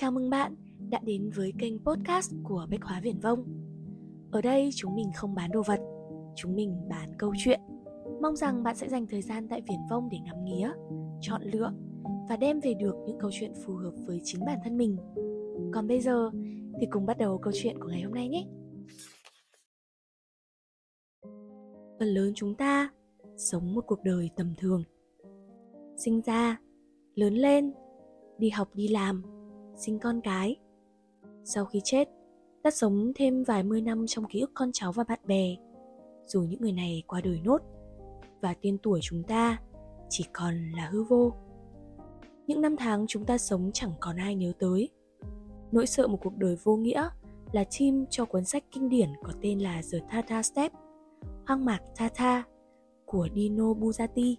Chào mừng bạn đã đến với kênh podcast của Bách Hóa Viển Vông. Ở đây chúng mình không bán đồ vật, chúng mình bán câu chuyện. Mong rằng bạn sẽ dành thời gian tại Viển Vông để ngắm nghía, chọn lựa và đem về được những câu chuyện phù hợp với chính bản thân mình. Còn bây giờ thì cùng bắt đầu câu chuyện của ngày hôm nay nhé. Phần lớn chúng ta sống một cuộc đời tầm thường. Sinh ra, lớn lên, đi học đi làm, sinh con cái. Sau khi chết, ta sống thêm vài mươi năm trong ký ức con cháu và bạn bè, dù những người này qua đời nốt và tên tuổi chúng ta chỉ còn là hư vô. Những năm tháng chúng ta sống chẳng còn ai nhớ tới. Nỗi sợ một cuộc đời vô nghĩa là chim cho cuốn sách kinh điển có tên là The Tata Step, Hoang mạc Tata của Dino Buzzati.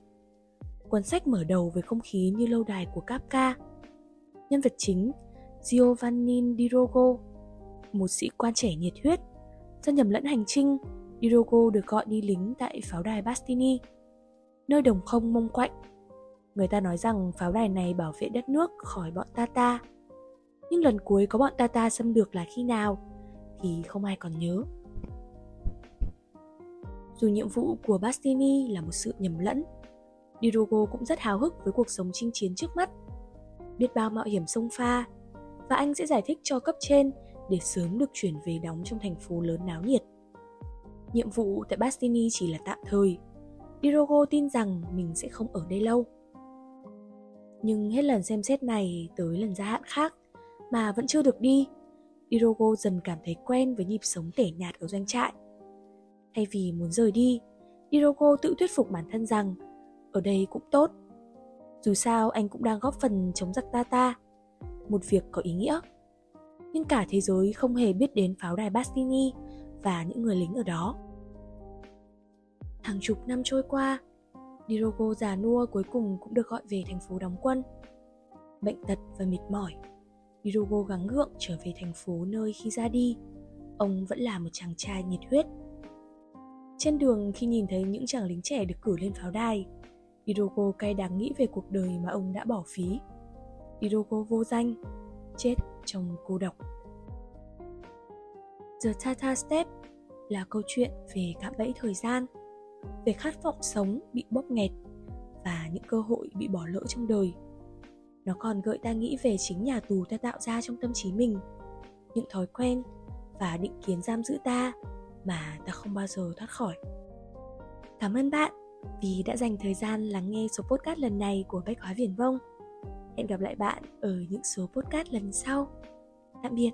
Cuốn sách mở đầu với không khí như lâu đài của Kafka. Nhân vật chính Giovanni Dirogo, một sĩ quan trẻ nhiệt huyết. Do nhầm lẫn hành trinh, Dirogo được gọi đi lính tại pháo đài Bastini, nơi đồng không mông quạnh. Người ta nói rằng pháo đài này bảo vệ đất nước khỏi bọn Tata. Nhưng lần cuối có bọn Tata xâm lược là khi nào thì không ai còn nhớ. Dù nhiệm vụ của Bastini là một sự nhầm lẫn, Dirogo cũng rất háo hức với cuộc sống chinh chiến trước mắt. Biết bao mạo hiểm sông pha, và anh sẽ giải thích cho cấp trên để sớm được chuyển về đóng trong thành phố lớn náo nhiệt. Nhiệm vụ tại Bastini chỉ là tạm thời. Dirogo tin rằng mình sẽ không ở đây lâu. Nhưng hết lần xem xét này tới lần gia hạn khác mà vẫn chưa được đi, Dirogo dần cảm thấy quen với nhịp sống tẻ nhạt ở doanh trại. Thay vì muốn rời đi, Dirogo tự thuyết phục bản thân rằng ở đây cũng tốt. Dù sao anh cũng đang góp phần chống giặc Tata một việc có ý nghĩa. Nhưng cả thế giới không hề biết đến pháo đài Bastini và những người lính ở đó. Hàng chục năm trôi qua, Dirogo già nua cuối cùng cũng được gọi về thành phố đóng quân. Bệnh tật và mệt mỏi, Dirogo gắng gượng trở về thành phố nơi khi ra đi, ông vẫn là một chàng trai nhiệt huyết. Trên đường khi nhìn thấy những chàng lính trẻ được cử lên pháo đài, Dirogo cay đắng nghĩ về cuộc đời mà ông đã bỏ phí Irogo vô danh, chết trong cô độc. The Tata Step là câu chuyện về cạm bẫy thời gian, về khát vọng sống bị bóp nghẹt và những cơ hội bị bỏ lỡ trong đời. Nó còn gợi ta nghĩ về chính nhà tù ta tạo ra trong tâm trí mình, những thói quen và định kiến giam giữ ta mà ta không bao giờ thoát khỏi. Cảm ơn bạn vì đã dành thời gian lắng nghe số podcast lần này của Bách Hóa Viển Vông. Hẹn gặp lại bạn ở những số podcast lần sau. Tạm biệt.